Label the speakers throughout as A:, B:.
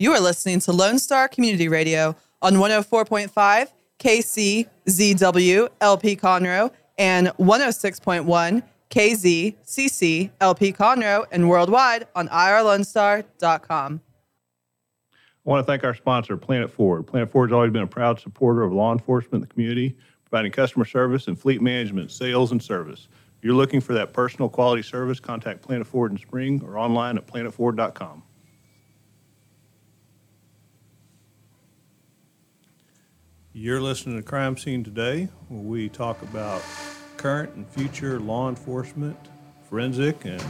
A: You are listening to Lone Star Community Radio on 104.5 KCZW LP Conroe and 106.1 KZCC LP Conroe and worldwide on irlonestar.com.
B: I want to thank our sponsor, Planet Ford. Planet Ford has always been a proud supporter of law enforcement in the community, providing customer service and fleet management, sales, and service. If you're looking for that personal quality service, contact Planet Ford in Spring or online at planetford.com. You're listening to Crime Scene Today, where we talk about current and future law enforcement, forensic, and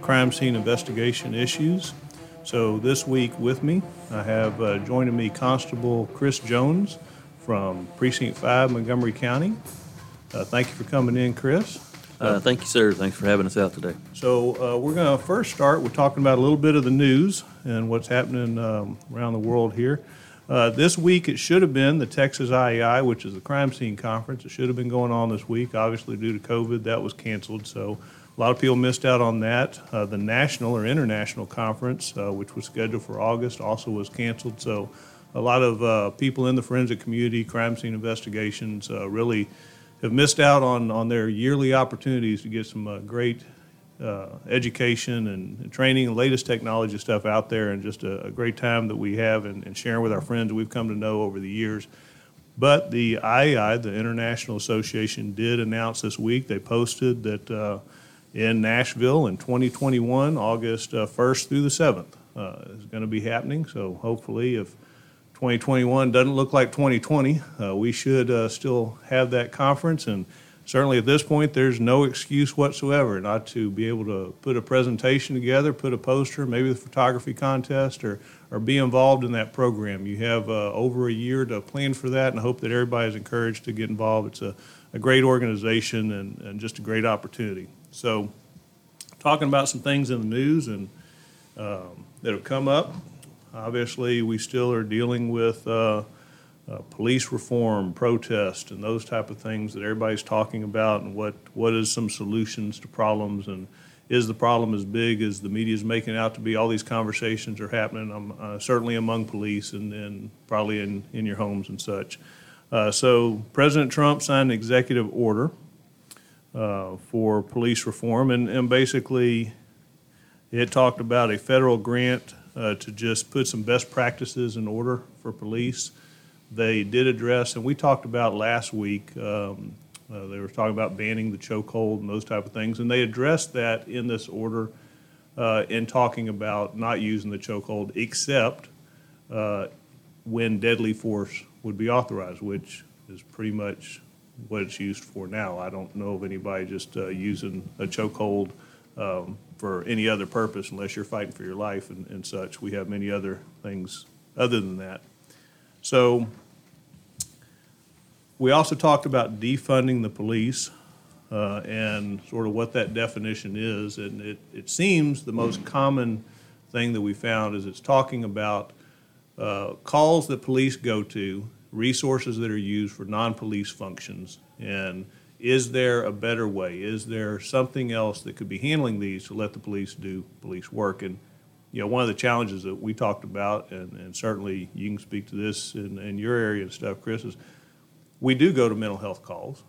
B: crime scene investigation issues. So this week with me, I have uh, joining me Constable Chris Jones from Precinct 5, Montgomery County. Uh, Thank you for coming in, Chris.
C: Uh, Thank you, sir. Thanks for having us out today.
B: So uh, we're going to first start with talking about a little bit of the news and what's happening um, around the world here. Uh, This week, it should have been the Texas IAI, which is the crime scene conference. It should have been going on this week. Obviously, due to COVID, that was canceled. So a lot of people missed out on that. Uh, The national or international conference, uh, which was scheduled for August, also was canceled. So a lot of uh, people in the forensic community, crime scene investigations, uh, really have missed out on, on their yearly opportunities to get some uh, great uh, education and, training and latest technology stuff out there, and just a, a great time that we have and, and sharing with our friends we've come to know over the years. But the IAI, the International Association, did announce this week, they posted that uh, in Nashville in 2021, August uh, 1st through the 7th, uh, is going to be happening. So hopefully, if 2021 doesn't look like 2020, uh, we should still have that conference. And certainly at this point, there's no excuse whatsoever not to be able to put a presentation together, put a poster, maybe the photography contest, or, or be involved in that program. You have uh, over a year to plan for that and hope that everybody is encouraged to get involved. It's a, a great organization and, and just a great opportunity. So, talking about some things in the news and um, that have come up. Obviously, we still are dealing with uh, uh, police reform, protest, and those type of things that everybody's talking about, and what what is some solutions to problems, and is the problem as big as the media is making out to be? All these conversations are happening, um, uh, certainly among police, and, and probably in in your homes and such. Uh, so, President Trump signed an executive order uh, for police reform, and, and basically, it talked about a federal grant uh, to just put some best practices in order for police. They did address, and we talked about last week, um, uh, they were talking about banning the chokehold and those type of things, and they addressed that in this order uh, in talking about not using the chokehold except uh, when deadly force would be authorized, which is pretty much what it's used for now. I don't know of anybody just uh, using a chokehold um, for any other purpose unless you're fighting for your life and, and such. We have many other things other than that. So we also talked about defunding the police uh, and sort of what that definition is. And it, it seems the most common thing that we found is it's talking about uh, calls that police go to, resources that are used for non-police functions, and is there a better way? Is there something else that could be handling these to let the police do police work? And you know, one of the challenges that we talked about, and, and certainly you can speak to this in, in your area and stuff, Chris, is we do go to mental health calls,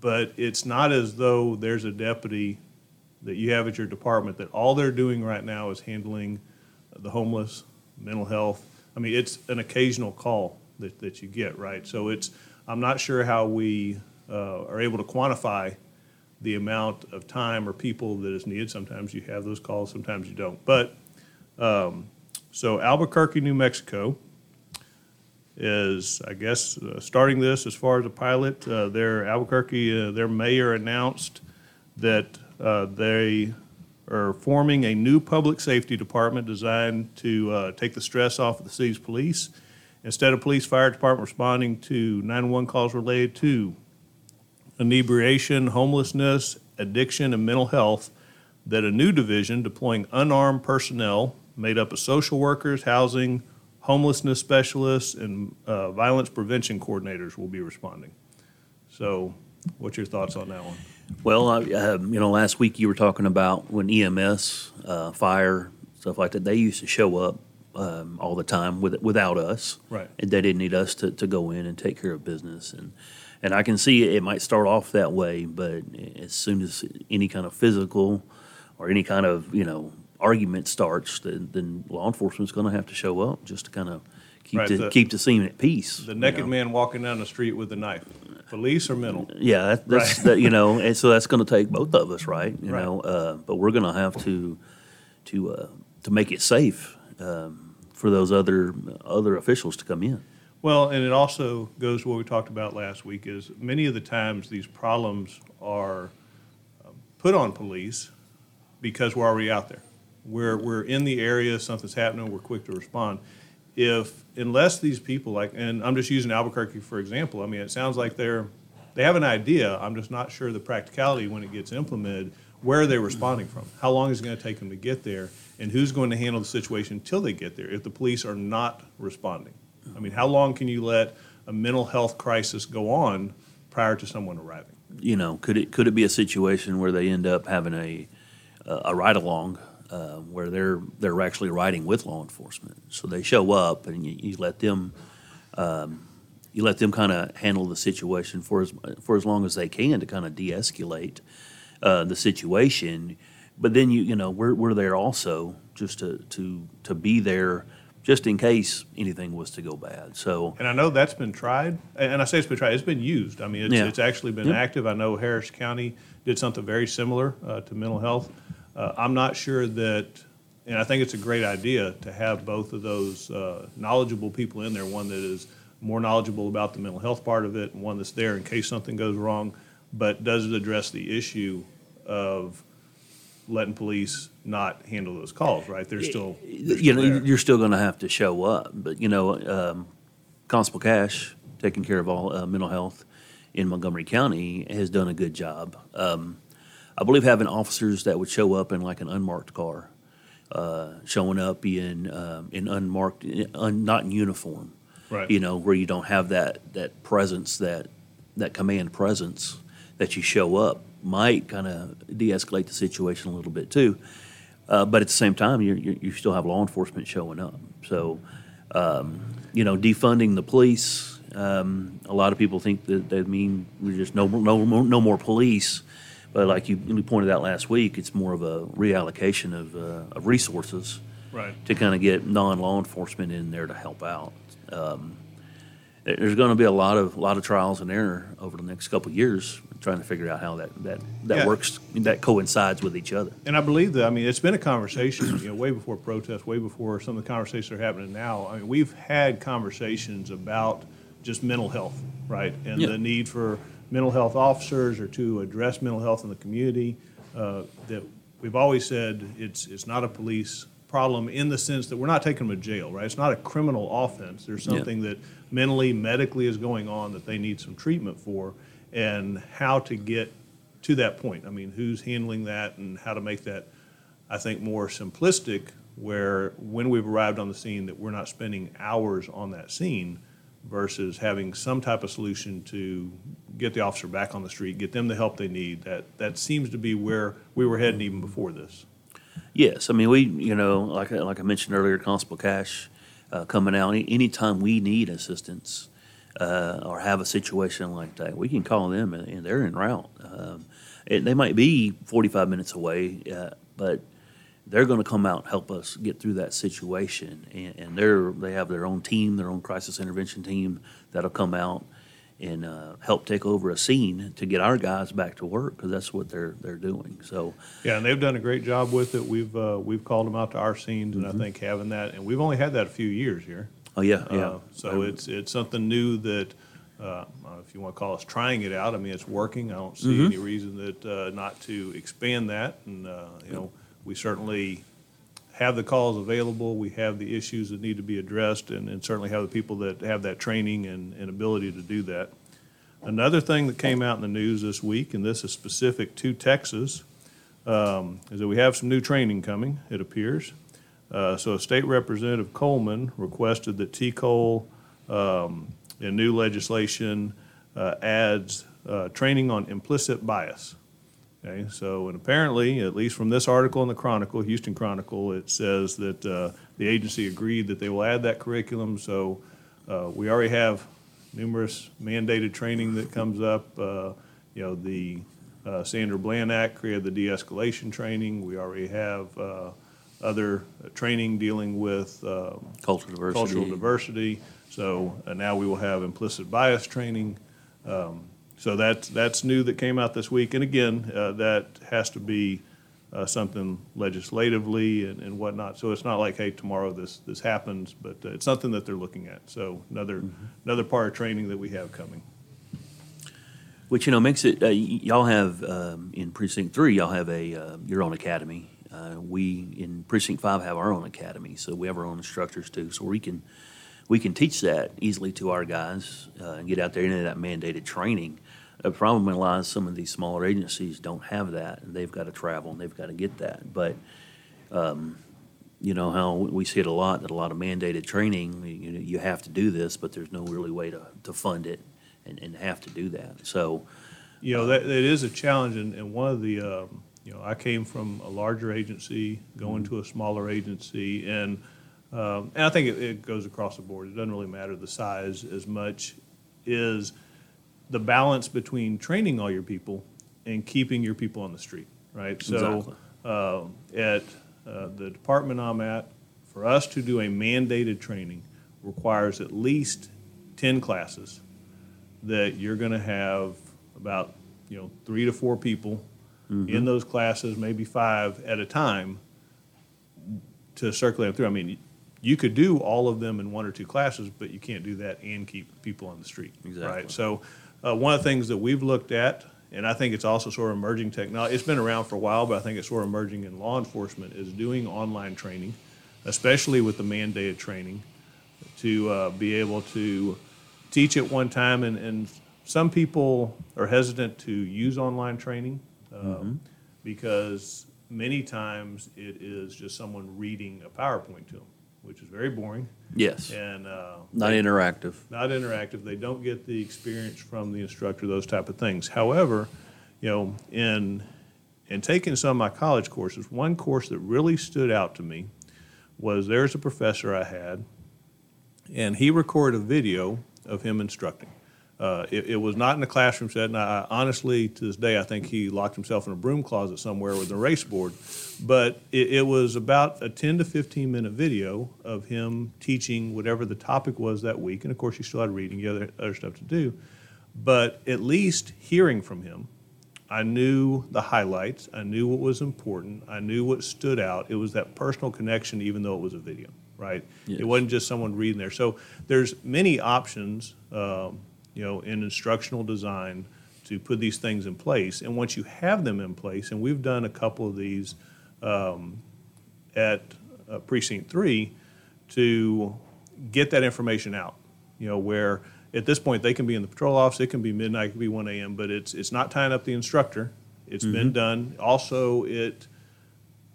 B: but it's not as though there's a deputy that you have at your department that all they're doing right now is handling the homeless, mental health. I mean, it's an occasional call that, that you get, right? So it's, I'm not sure how we uh, are able to quantify the amount of time or people that is needed. Sometimes you have those calls, sometimes you don't. But, um, so Albuquerque, New Mexico is, I guess, uh, starting this as far as a pilot. Uh, Their Albuquerque, uh, their mayor announced that uh, they are forming a new public safety department designed to uh, take the stress off of the city's police. Instead of police, fire department responding to 911 calls related to inebriation, homelessness, addiction, and mental health, that a new division deploying unarmed personnel made up of social workers, housing, homelessness specialists, and uh, violence prevention coordinators will be responding. So, what's your thoughts on that one?
C: Well, I, uh, you know, last week you were talking about when EMS, uh, fire, stuff like that, they used to show up um, all the time with, without us.
B: Right.
C: And they didn't need us to, to go in and take care of business. And, and I can see it, it might start off that way, but as soon as any kind of physical or any kind of, you know, argument starts, then, then law enforcement's going to have to show up just to kind of keep
B: Right,
C: the,
B: the-
C: keep the scene at peace.
B: The
C: you
B: naked
C: know?
B: man walking down the street with a knife, police or mental?
C: Yeah, that, that's
B: Right.
C: that, you know, and so that's going to take both of us, right? You
B: Right.
C: know, uh, but we're going to have to to uh, to make it safe um, for those other other officials to come in.
B: Well, and it also goes to what we talked about last week is many of the times these problems are um, put on police because we're already out there. We're, we're in the area, something's happening, we're quick to respond. If, unless these people like, and I'm just using Albuquerque for example, I mean, it sounds like they're, they have an idea, I'm just not sure the practicality when it gets implemented, where are they responding from? How long is it gonna take them to get there? And who's going to handle the situation until they get there if the police are not responding? I mean, how long can you let a mental health crisis go on prior to someone arriving?
C: You know, could it could it be a situation where they end up having a a ride along uh, where they're they're actually riding with law enforcement? So they show up and you, you let them. Um, you let them kind of handle the situation for as for as long as they can to kind of de-escalate uh, the situation. But then you you know we're we're there also just to to to be there just in case anything was to go bad. So
B: And I know that's been tried, and I say it's been tried, it's been used. I mean, it's,
C: Yeah.
B: it's actually been active. I know Harris County did something very similar uh, to mental health. Uh, I'm not sure that, and I think it's a great idea to have both of those uh, knowledgeable people in there, one that is more knowledgeable about the mental health part of it, and one that's there in case something goes wrong, but does it address the issue of letting police not handle those calls, right? They're still, they're
C: you know
B: there.
C: you're still going to have to show up. But you know, um, Constable Cash, taking care of all uh, mental health in Montgomery County, has done a good job. Um, I believe having officers that would show up in like an unmarked car, uh, showing up in um, in unmarked, un, not in uniform.
B: Right.
C: You know, where you don't have that that presence, that that command presence that you show up might kind of de-escalate the situation a little bit too. Uh, but at the same time, you you you still have law enforcement showing up. So, um, you know, defunding the police. Um, a lot of people think that they mean we just no no no more police. But like you, you pointed out last week, it's more of a reallocation of, uh, of resources
B: Right.
C: to kind of get non-law enforcement in there to help out. Um, there's going to be a lot of lot of trials and error over the next couple of years, trying to figure out how that that, that
B: Yeah.
C: works, that coincides with each other.
B: And I believe that, I mean, it's been a conversation, you know, way before protests, way before some of the conversations are happening now. I mean, we've had conversations about just mental health, right? And
C: Yeah.
B: the need for mental health officers or to address mental health in the community. Uh, that we've always said it's, it's not a police problem in the sense that we're not taking them to jail, right? It's not a criminal offense. There's
C: Yeah.
B: something that mentally, medically is going on that they need some treatment for, and how to get to that point. I mean, who's handling that and how to make that, I think, more simplistic, where when we've arrived on the scene, that we're not spending hours on that scene versus having some type of solution to get the officer back on the street, get them the help they need. That, that seems to be where we were heading even before this.
C: Yes, I mean we, you know, like like I mentioned earlier, Constable Cash uh, coming out any anytime we need assistance uh, or have a situation like that, we can call them and, and they're en route. Um, and they might be 45 minutes away, uh, but they're going to come out and help us get through that situation. And, and they're they have their own team, their own crisis intervention team that'll come out and uh, help take over a scene to get our guys back to work because that's what they're they're doing. So.
B: Yeah, and they've done a great job with it. We've, uh, we've called them out to our scenes, and I think having that, and we've only had that a few years here.
C: Oh yeah, yeah.
B: Uh, So it's, it's something new that, uh, uh, if you want to call us trying it out, I mean, it's working. I don't see any reason that, uh, not to expand that. And, uh, you know, we certainly have the calls available. We have the issues that need to be addressed and, and certainly have the people that have that training and, and ability to do that. Another thing that came out in the news this week, and this is specific to Texas, um, is that we have some new training coming, it appears. Uh, So State Representative Coleman requested that TCOLE um, in new legislation uh, adds uh, training on implicit bias. Okay, so and apparently, at least from this article in the Chronicle, Houston Chronicle, it says that uh, the agency agreed that they will add that curriculum. So uh, we already have numerous mandated training that comes up. Uh, you know, the uh, Sandra Bland Act created the de-escalation training. We already have uh, other training dealing with um,
C: Cultural diversity.
B: cultural diversity. So uh, now we will have implicit bias training. Um, So that's, that's new that came out this week. And again, uh, that has to be uh, something legislatively and and whatnot. So it's not like, hey, tomorrow this, this happens, but uh, it's something that they're looking at. So another, another part of training that we have coming.
C: Which, you know, makes it, uh, y- y'all have, um, in precinct three, y'all have a, uh, your own academy. Uh, we, in precinct five, have our own academy, so we have our own instructors too. So we can, we can teach that easily to our guys, uh, and get out there into that mandated training. The problem lies, some of these smaller agencies don't have that, and they've got to travel, and they've got to get that. But, um, you know, how we see it a lot, that a lot of mandated training, you know, you have to do this, but there's no really way to, to fund it and, and have to do that. So,
B: You know, that, that is a challenge, and, and one of the, um, you know, I came from a larger agency, going to a smaller agency, and, um, and I think it, it goes across the board. It doesn't really matter the size as much, is the balance between training all your people and keeping your people on the street, right?
C: Exactly.
B: So, uh, at uh, the department I'm at, for us to do a mandated training requires at least ten classes that you're going to have about, you know, three to four people in those classes, maybe five at a time to circulate them through. I mean, you could do all of them in one or two classes, but you can't do that and keep people on the street.
C: Exactly.
B: Right? So, uh, one of the things that we've looked at, and I think it's also sort of emerging technology, it's been around for a while, but I think it's sort of emerging in law enforcement, is doing online training, especially with the mandated training, to uh, be able to teach at one time. And, and some people are hesitant to use online training um, because many times it is just someone reading a PowerPoint to them, which is very boring
C: yes,
B: and uh,
C: not
B: they-
C: interactive.
B: not interactive. They don't get the experience from the instructor, those type of things. However, you know, in in taking some of my college courses, one course that really stood out to me was there's a professor I had, and he recorded a video of him instructing. Uh, it, it was not in the classroom setting. I, honestly, to this day, I think he locked himself in a broom closet somewhere with an race board. But it, it was about a 10 to 15 minute video of him teaching whatever the topic was that week. And of course, you still had reading, you had other stuff to do. But at least hearing from him, I knew the highlights. I knew what was important. I knew what stood out. It was that personal connection, even though it was a video, right?
C: Yes.
B: It wasn't just someone reading there. So there's many options, um, you know, in instructional design to put these things in place. And once you have them in place, and we've done a couple of these um, at uh, precinct three, to get that information out. You know, where at this point they can be in the patrol office, it can be midnight, it can be one a.m., but it's it's not tying up the instructor. It's been done. Also, it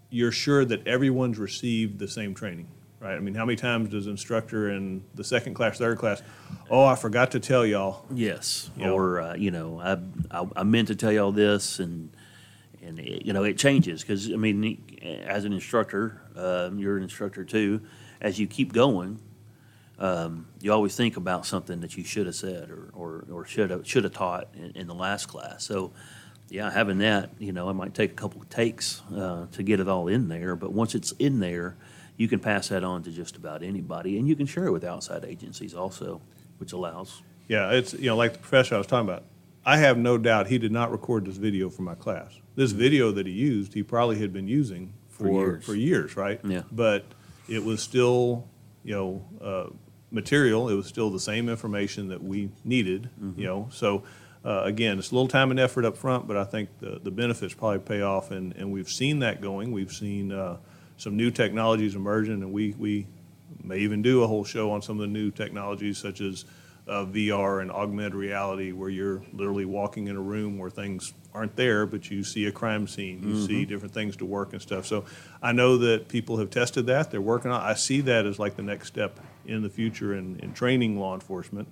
B: you're sure that everyone's received the same training, right? I mean, how many times does instructor in the second class, third class, oh, I forgot to tell y'all,
C: Yes,
B: Yeah.
C: or uh, you know, I, I I meant to tell y'all this, and and it, you know, it changes because I mean, as an instructor, um, you're an instructor too. As you keep going, um, you always think about something that you should have said or or, or should have should have taught in, in the last class. So. Yeah, having that, you know, it might take a couple of takes uh, to get it all in there, but once it's in there, you can pass that on to just about anybody, and you can share it with outside agencies also, which allows
B: Yeah, it's, you know, like the professor I was talking about. I have no doubt he did not record this video for my class. This video that he used, he probably had been using
C: For
B: for,
C: years.
B: for years, right?
C: Yeah.
B: But it was still, you know, uh, material. It was still the same information that we needed,
C: Mm-hmm.
B: you know. So, uh, again, it's a little time and effort up front, but I think the, the benefits probably pay off. And, and we've seen that going. We've seen uh, some new technologies emerging, and we, we may even do a whole show on some of the new technologies such as uh, VR and augmented reality, where you're literally walking in a room where things aren't there, but you see a crime scene, you see different things to work and stuff. So I know that people have tested that; they're working on. I see that as like the next step in the future in, in training law enforcement.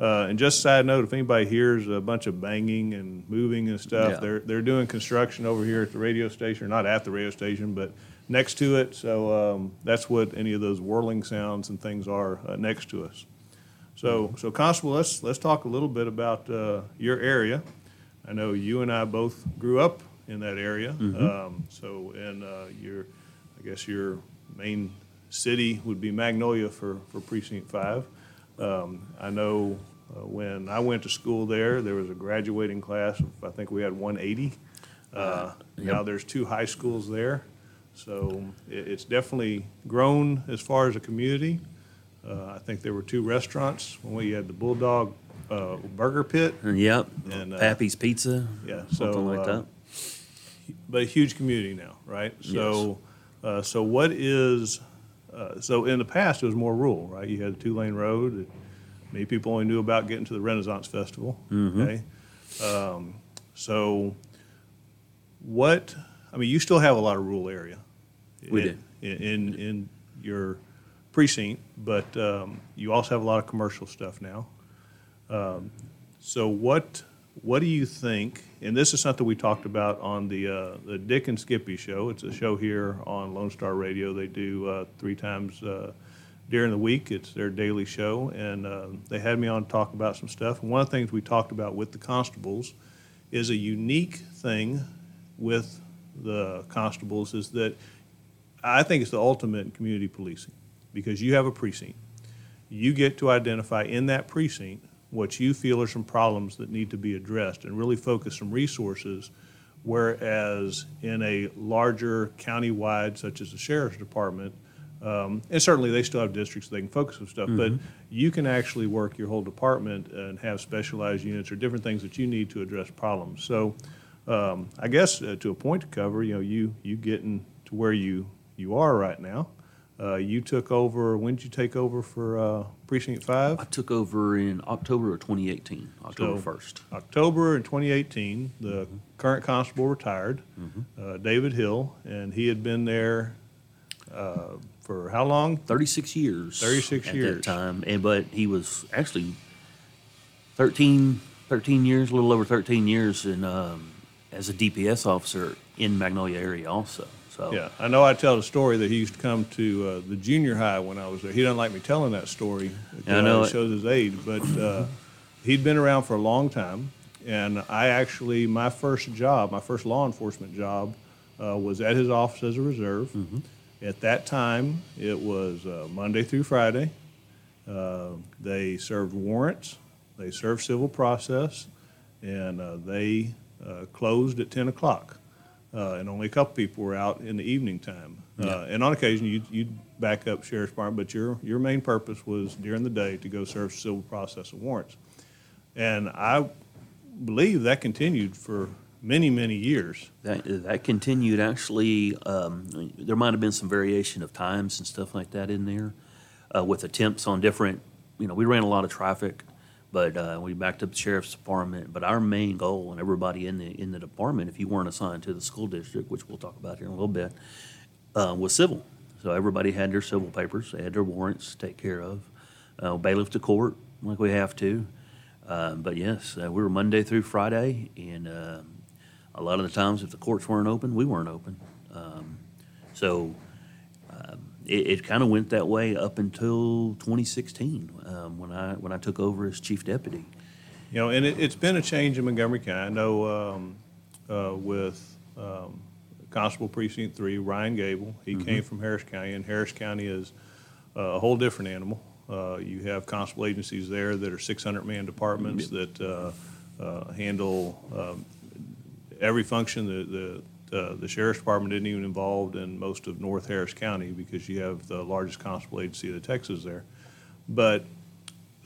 B: Uh, and just a side note, if anybody hears a bunch of banging and moving and stuff,
C: Yeah.
B: they're they're doing construction over here at the radio station, not at the radio station, but next to it. So um, that's what any of those whirling sounds and things are uh, next to us. So, so Constable, let's let's talk a little bit about uh, your area. I know you and I both grew up in that area. Um, so, and uh, your, I guess your main city would be Magnolia for for precinct five. Um, I know uh, when I went to school there, there was a graduating class of I think we had 180. Uh, Now there's two high schools there, so it, it's definitely grown as far as a community. Uh, I think there were two restaurants. When we had the Bulldog uh, Burger Pit,
C: And yep,
B: And, uh,
C: Pappy's Pizza.
B: Yeah,
C: something like
B: uh,
C: that.
B: but a huge community now, right? So, uh, so what is, uh, so in the past, it was more rural, right? You had a two-lane road. that Many people only knew about getting to the Renaissance Festival,
C: Mm-hmm.
B: okay? Um, So what, I mean, you still have a lot of rural area.
C: We
B: in- In, in your precinct, but um, you also have a lot of commercial stuff now. Um, So what, what do you think, and this is something we talked about on the, uh, the Dick and Skippy show. It's a show here on Lone Star Radio. They do uh, three times uh, during the week. It's their daily show, and uh, they had me on to talk about some stuff. And one of the things we talked about with the constables is a unique thing with the constables is that I think it's the ultimate in community policing because you have a precinct. You get to identify in that precinct what you feel are some problems that need to be addressed and really focus some resources. Whereas in a larger county-wide, such as the sheriff's department, um, and certainly they still have districts they can focus on stuff, but you can actually work your whole department and have specialized units or different things that you need to address problems. So um, I guess uh, to a point to cover, you know, you you getting to where you you are right now. Uh, you took over. When did you take over for uh, precinct five?
C: I took over in October of 2018, October
B: So-
C: 1st.
B: October in 2018. The
C: Mm-hmm.
B: current constable retired, uh, David Hill, and he had been there uh, for how long?
C: 36 years.
B: 36
C: at
B: years.
C: that time, and but he was actually 13, 13 years, a little over 13 years, in um, as a DPS officer in Magnolia area also. So
B: Yeah, I know. I tell the story that he used to come to uh, the junior high when I was there. He doesn't like me telling that story.
C: I know
B: It shows his age, but uh, he'd been around for a long time. And I actually, my first job, my first law enforcement job, uh, was at his office as a reserve.
C: Mm-hmm.
B: At that time, it was uh, Monday through Friday. Uh, they served warrants, they served civil process, and uh, they uh, closed at 10 o'clock. Uh, and only a couple people were out in the evening time. Uh, and on occasion, you'd, you'd back up sheriff's department, but your, your main purpose was during the day to go serve civil process of warrants. And I believe that continued for many, many years.
C: That, that continued actually. Um, there might have been some variation of times and stuff like that in there, uh, with attempts on different. You know, we ran a lot of traffic, but uh, we backed up the sheriff's department. But our main goal, and everybody in the in the department, if you weren't assigned to the school district, which we'll talk about here in a little bit, uh, was civil. So everybody had their civil papers, they had their warrants to take care of, uh, bailiff to court like we have to. Uh, but yes, uh, we were Monday through Friday, and um a lot of the times, if the courts weren't open, we weren't open. Um, so it, it kind of went that way up until 2016 um, when I when I took over as chief deputy.
B: You know, and it, it's been a change in Montgomery County. I know um, uh, with um, Constable Precinct Three, Ryan Gable. He came from Harris County, and Harris County is uh, a whole different animal. Uh, you have constable agencies there that are 600 man departments that uh, uh, handle um, every function. The, the, uh, the sheriff's department isn't even involved in most of North Harris County because you have the largest constable agency of the Texas there. But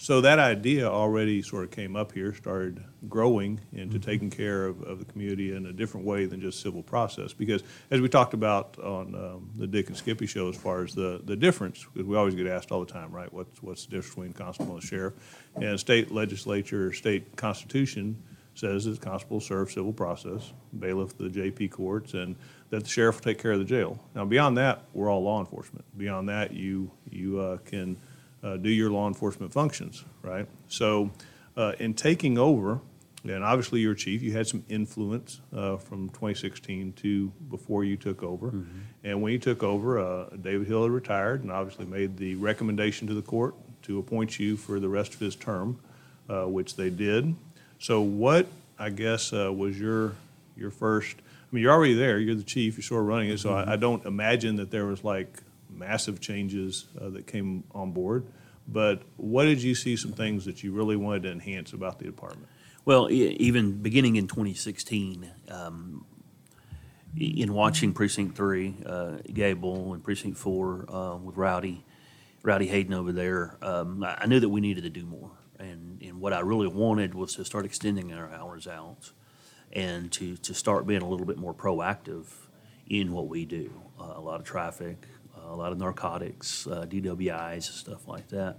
B: so that idea already sort of came up here, started growing into taking care of, of the community in a different way than just civil process. Because as we talked about on um, the Dick and Skippy show, as far as the, the difference, because we always get asked all the time, right? What's, what's the difference between constable and sheriff? And state legislature, state constitution says that constable serve civil process, bailiff the JP courts, and that the sheriff will take care of the jail. Now, beyond that, we're all law enforcement. Beyond that, you, you uh, can uh, do your law enforcement functions, right? So, uh, in taking over, and obviously you're chief, you had some influence uh, from 2016 to before you took over. And when you took over, uh, David Hill had retired and obviously made the recommendation to the court to appoint you for the rest of his term, uh, which they did. So, what I guess uh, was your your first? I mean, you're already there. You're the chief. You're sort of running it. So I, I don't imagine that there was like massive changes uh, that came on board. But what did you see? Some things that you really wanted to enhance about the department?
C: Well, even beginning in 2016, um, in watching Precinct Three, uh, Gable, and Precinct Four uh, with Rowdy, Rowdy Hayden over there, um, I knew that we needed to do more. And, and what I really wanted was to start extending our hours out and to, to start being a little bit more proactive in what we do. Uh, a lot of traffic, uh, a lot of narcotics, uh, DWIs, stuff like that.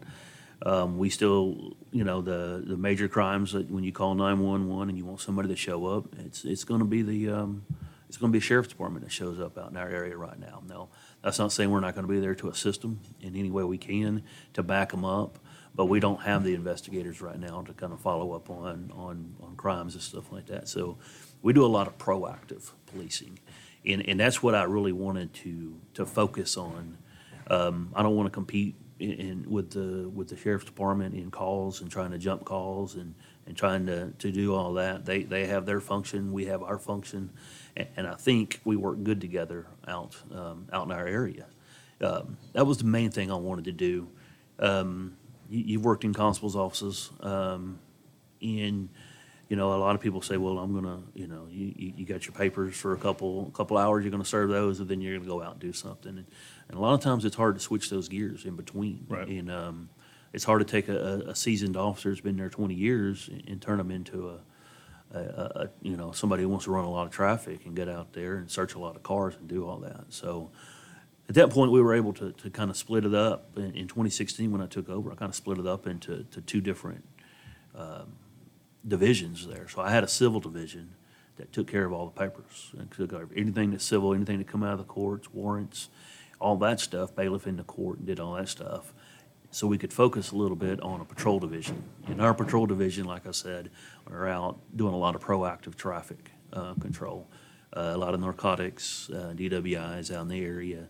C: Um, we still, you know, the, the major crimes that when you call 911 and you want somebody to show up, it's, it's going to be the, um, it's going to be a sheriff's department that shows up out in our area right now. Now, that's not saying we're not going to be there to assist them in any way we can to back them up, but we don't have the investigators right now to kind of follow up on, on, on crimes and stuff like that. So we do a lot of proactive policing. And, and that's what I really wanted to, to focus on. Um, I don't want to compete in, in, with the, with the sheriff's department in calls and trying to jump calls and, and trying to, to do all that. They, they have their function, we have our function, and, and I think we work good together out, um, out in our area. Um, that was the main thing I wanted to do. Um, you, you've worked in constables' offices, um, and you know, a lot of people say, "Well, I'm gonna, you know, you, you, got your papers for a couple a couple hours. You're gonna serve those, and then you're gonna go out and do something." And, and a lot of times, it's hard to switch those gears in between.
B: Right.
C: And um, it's hard to take a, a seasoned officer who's been there 20 years and, and turn them into a, a, a, a, you know, somebody who wants to run a lot of traffic and get out there and search a lot of cars and do all that. So. At that point, we were able to, to kind of split it up. In, in 2016, when I took over, I kind of split it up into to two different divisions there. So I had a civil division that took care of all the papers and took over anything that's civil, anything that come out of the courts, warrants, all that stuff, bailiff in the court and did all that stuff. So we could focus a little bit on a patrol division. In our patrol division, like I said, we're out doing a lot of proactive traffic uh, control, uh, a lot of narcotics, uh, DWIs out in the area.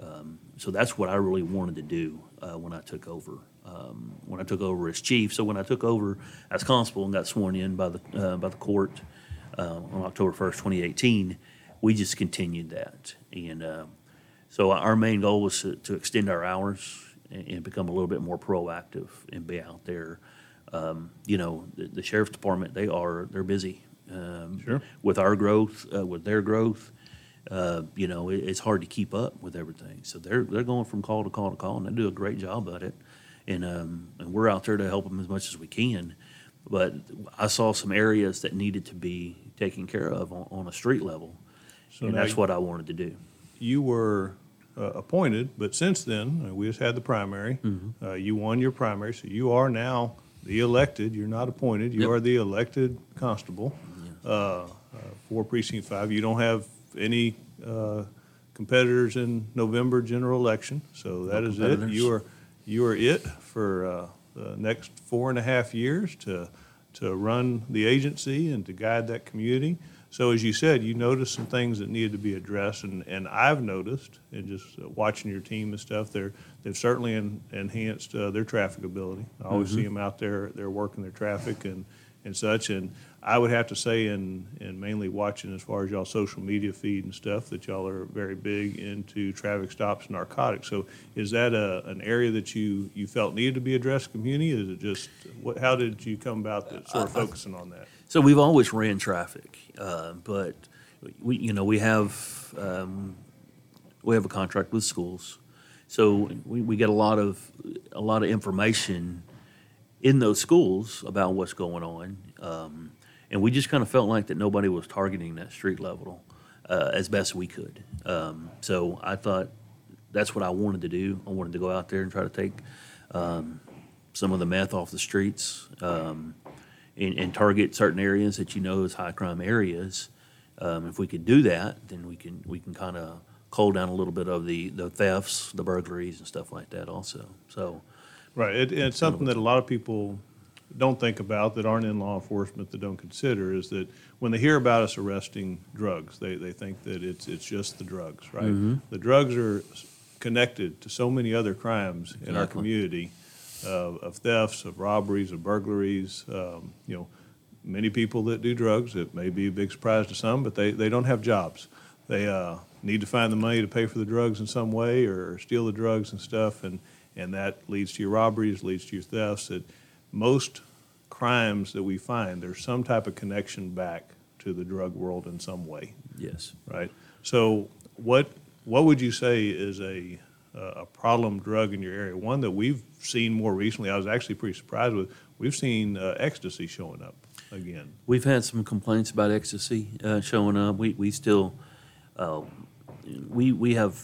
C: Um, so that's what I really wanted to do uh, when I took over. Um, when I took over as chief, so when I took over as constable and got sworn in by the uh, by the court uh, on October first, twenty eighteen, we just continued that, and uh, so our main goal was to, to extend our hours and, and become a little bit more proactive and be out there. Um, you know, the, the sheriff's department they are they're busy um,
B: Sure.
C: with our growth, uh, with their growth uh, you know, it, it's hard to keep up with everything. So they're they're going from call to call to call, and they do a great job at it. And um, and we're out there to help them as much as we can. But I saw some areas that needed to be taken care of on, on a street level,
B: So
C: and that's what I wanted to do.
B: you were uh, appointed, but since then, uh, we just had the primary.
C: Mm-hmm.
B: Uh, you won your primary, so you are now the elected. You're not appointed. You
C: Yep.
B: are the elected constable uh, uh, for precinct five. You don't have any uh, competitors in November general election, so that
C: No
B: is it. You are you are it for uh, the next four and a half years to to run the agency and to guide that community. So as you said, you noticed some things that needed to be addressed, and, and I've noticed, and just uh, watching your team and stuff, they're, they've certainly en- enhanced uh, their traffic ability. I always see them out there, they're working their traffic and, and such, and I would have to say, and, and mainly watching as far as y'all social media feed and stuff, that y'all are very big into traffic stops and narcotics. So is that a, an area that you, you felt needed to be addressed, community? Is it just, what, how did you come about that, sort of focusing on that?
C: So we've always ran traffic, uh, but we, you know, we have um, we have a contract with schools, so we, we get a lot of a lot of information in those schools about what's going on, um, and we just kind of felt like that nobody was targeting that street level uh, as best we could. Um, so I thought that's what I wanted to do. I wanted to go out there and try to take um, some of the meth off the streets. Um, and, and target certain areas that you know is high crime areas. Um, if we could do that, then we can we can kind of cull down a little bit of the, the thefts, the burglaries, and stuff like that also. So,
B: Right. It, it's something that a lot of people don't think about that aren't in law enforcement that don't consider is that when they hear about us arresting drugs, they, they think that it's it's just the drugs, right?
C: Mm-hmm.
B: The drugs are connected to so many other crimes in our community uh, of thefts, of robberies, of burglaries. Um, you know, many people that do drugs, it may be a big surprise to some, but they, they don't have jobs. They uh, need to find the money to pay for the drugs in some way or steal the drugs and stuff, and, and that leads to your robberies, leads to your thefts. It, most crimes that we find, there's some type of connection back to the drug world in some way
C: Yes.
B: right? So what what would you say is a a problem drug in your area? One that we've seen more recently. I was actually pretty surprised with. We've seen uh, ecstasy showing up again.
C: We've had some complaints about ecstasy uh, showing up. We we still uh, we we have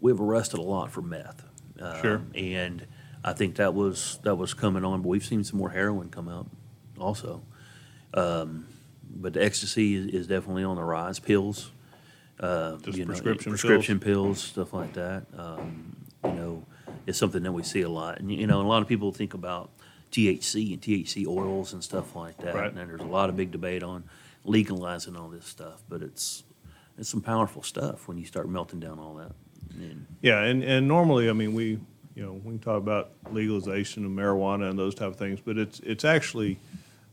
C: we've arrested a lot for meth. Uh,
B: Sure.
C: And I think that was that was coming on, but we've seen some more heroin come out also. Um, but the ecstasy is, is definitely on the rise. Pills, uh,
B: Just
C: you know,
B: prescription
C: prescription pills, stuff like that. Um, you know, it's something that we see a lot. And you know, a lot of people think about THC and THC oils and stuff like that.
B: Right.
C: And there's a lot of big debate on legalizing all this stuff, but it's it's some powerful stuff when you start melting down all that.
B: Yeah, and, and normally, I mean, we you know we talk about legalization of marijuana and those type of things, but it's it's actually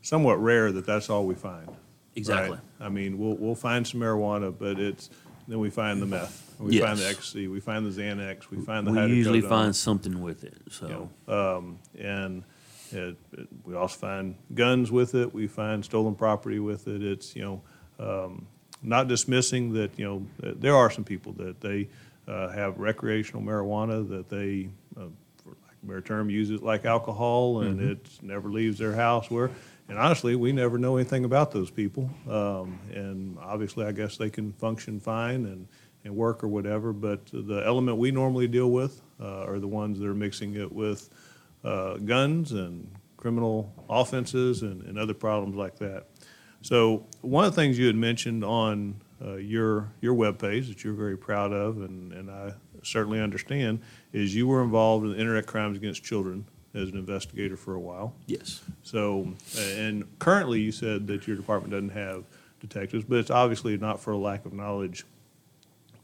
B: somewhat rare that that's all we find. right?
C: Exactly.
B: I mean, we'll we'll find some marijuana, but it's then we find the meth, we find the ecstasy, we find the Xanax, we find the
C: we usually find something with it. So
B: you know, um, and it, it, we also find guns with it. We find stolen property with it. It's you know, um, not dismissing that you know that there are some people that they uh, have recreational marijuana that they, uh, for lack of a better term, use it like alcohol, and
C: Mm-hmm.
B: it never leaves their house. Where, and honestly, we never know anything about those people. Um, and obviously, I guess they can function fine and and work or whatever. But the element we normally deal with uh, are the ones that are mixing it with uh, guns and criminal offenses and, and other problems like that. So one of the things you had mentioned on uh, your your webpage that you're very proud of, and, and I certainly understand, is you were involved in the internet crimes against children as an investigator for a while.
C: yes,
B: So, and currently you said that your department doesn't have detectives, but it's obviously not for a lack of knowledge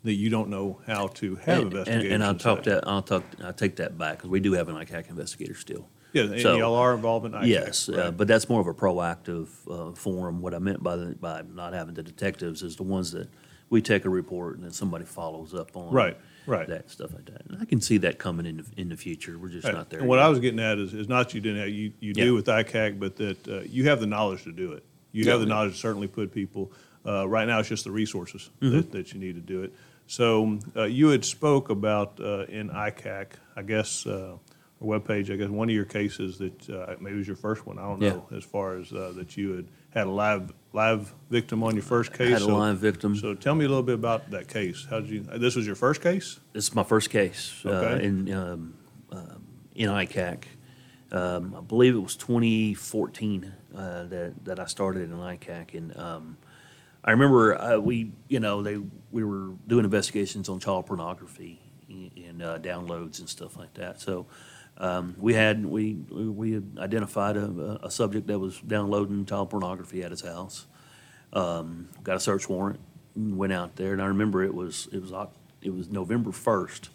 B: that you don't know how to have
C: and, and, and I'll talk that I'll talk I take that back because we do have an ICAC investigator still.
B: Yeah, and
C: So-
B: involved.
C: Yes, uh, but that's more of a proactive uh, form. What I meant by the, by not having the detectives is the ones that we take a report and then somebody follows up on.
B: Right, right.
C: That stuff like that. And I can see that coming in the, in the future. We're just not there.
B: And what
C: yet.
B: I was getting at is, is not that you didn't have, you, you
C: Yeah.
B: do with ICAC, but that uh, you have the knowledge to do it. You have the knowledge to certainly put people, uh, right now it's just the resources
C: Mm-hmm.
B: that, that you need to do it. So uh, you had spoke about uh, in ICAC, I guess, uh, webpage, I guess, one of your cases that uh, maybe it was your first one, I don't know, as far as uh, that you had had a live, live victim on your first case.
C: had a
B: So-
C: live victim.
B: So tell me a little bit about that case. How did you, this was your first case?
C: This is my first case uh,
B: Okay.
C: in um, um in ICAC. Um, I believe it was 2014 uh, that that I started in ICAC, and um, I remember uh, we, you know, they we were doing investigations on child pornography and, and uh, downloads and stuff like that. So um, we had we we had identified a, a subject that was downloading child pornography at his house. Um, got a search warrant, went out there, and I remember it was it was it was November first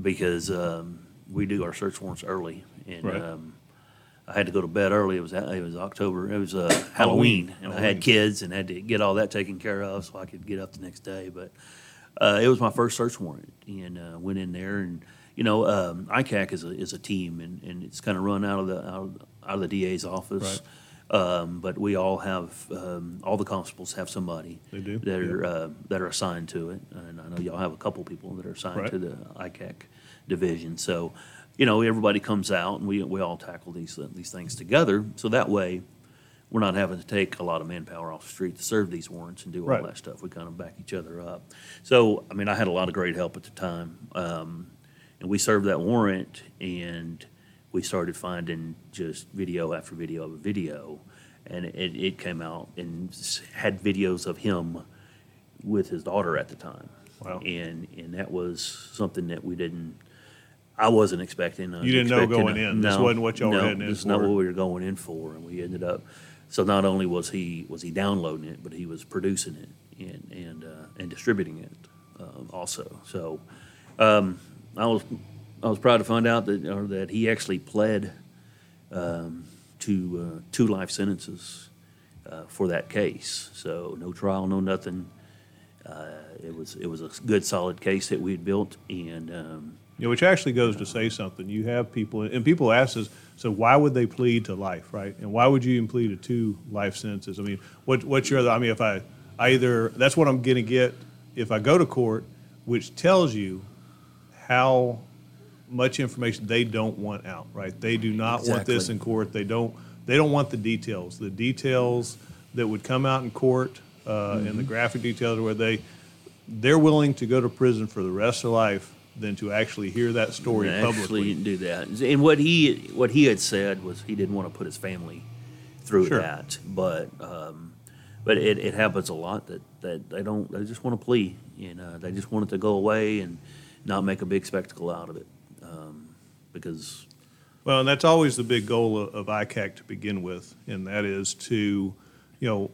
C: because um, we do our search warrants early, and
B: Right.
C: um, I had to go to bed early. It was it was October. It was uh, Halloween,
B: Halloween.
C: and I had kids and had to get all that taken care of so I could get up the next day. But uh, it was my first search warrant, and uh, went in there, and you know, um, ICAC is a is a team, and, and it's kind of run out of the out of, out of the DA's office. Um, but we all have um, all the constables have somebody
B: They do,
C: that
B: yeah.
C: are uh, that are assigned to it, and I know y'all have a couple people that are assigned
B: Right.
C: to the ICAC division. So, you know, everybody comes out and we we all tackle these these things together. So that way, we're not having to take a lot of manpower off the street to serve these warrants and do all
B: Right.
C: that stuff. We kind of back each other up. So, I mean, I had a lot of great help at the time, um, and we served that warrant and we started finding just video after video of a video, and it, it came out and had videos of him with his daughter at the time.
B: Wow.
C: And and that was something that we didn't. I wasn't expecting. Was
B: You didn't know going
C: a-
B: in. This wasn't what y'all were
C: no,
B: heading in
C: this is not what we were going in for, and we ended up. So not only was he was he downloading it, but he was producing it and and uh, and distributing it um, also. So um, I was I was proud to find out that or that he actually pled um, to uh, two life sentences uh, for that case. So no trial, no nothing. Uh, it was it was a good solid case that we had built, and um,
B: know, which actually goes to say something. You have people, and people ask us, so why would they plead to life, right? And why would you even plead to two life sentences? I mean, what, what's your I mean, if I, I either, that's what I'm going to get if I go to court, which tells you how much information they don't want out, right? They do not want this in court. They don't, they don't want the details. The details that would come out in court uh, and the graphic details where they, they're willing to go to prison for the rest of life than to actually hear that story
C: actually
B: publicly.
C: do that. And what he what he had said was he didn't want to put his family through
B: Sure.
C: that, but um, but it, it happens a lot that, that they don't they just want to plea and uh, they just want it to go away and not make a big spectacle out of it um, because
B: Well, and that's always the big goal of, of ICAC to begin with, and that is to, you know,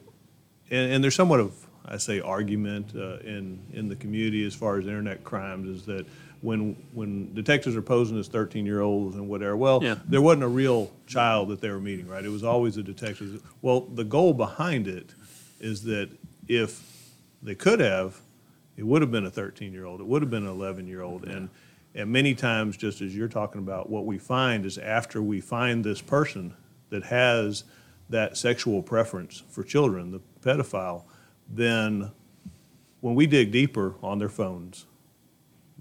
B: and, and there's somewhat of, I say, argument uh, in in the community as far as internet crimes is that when when detectives are posing as 13 year olds and whatever, well,
C: Yeah.
B: there wasn't a real child that they were meeting, right? It was always a detective. Well, the goal behind it is that if they could have, it would have been a 13 year old, it would have been an 11 year old, and and many times, just as you're talking about, what we find is after we find this person that has that sexual preference for children, the pedophile, then when we dig deeper on their phones,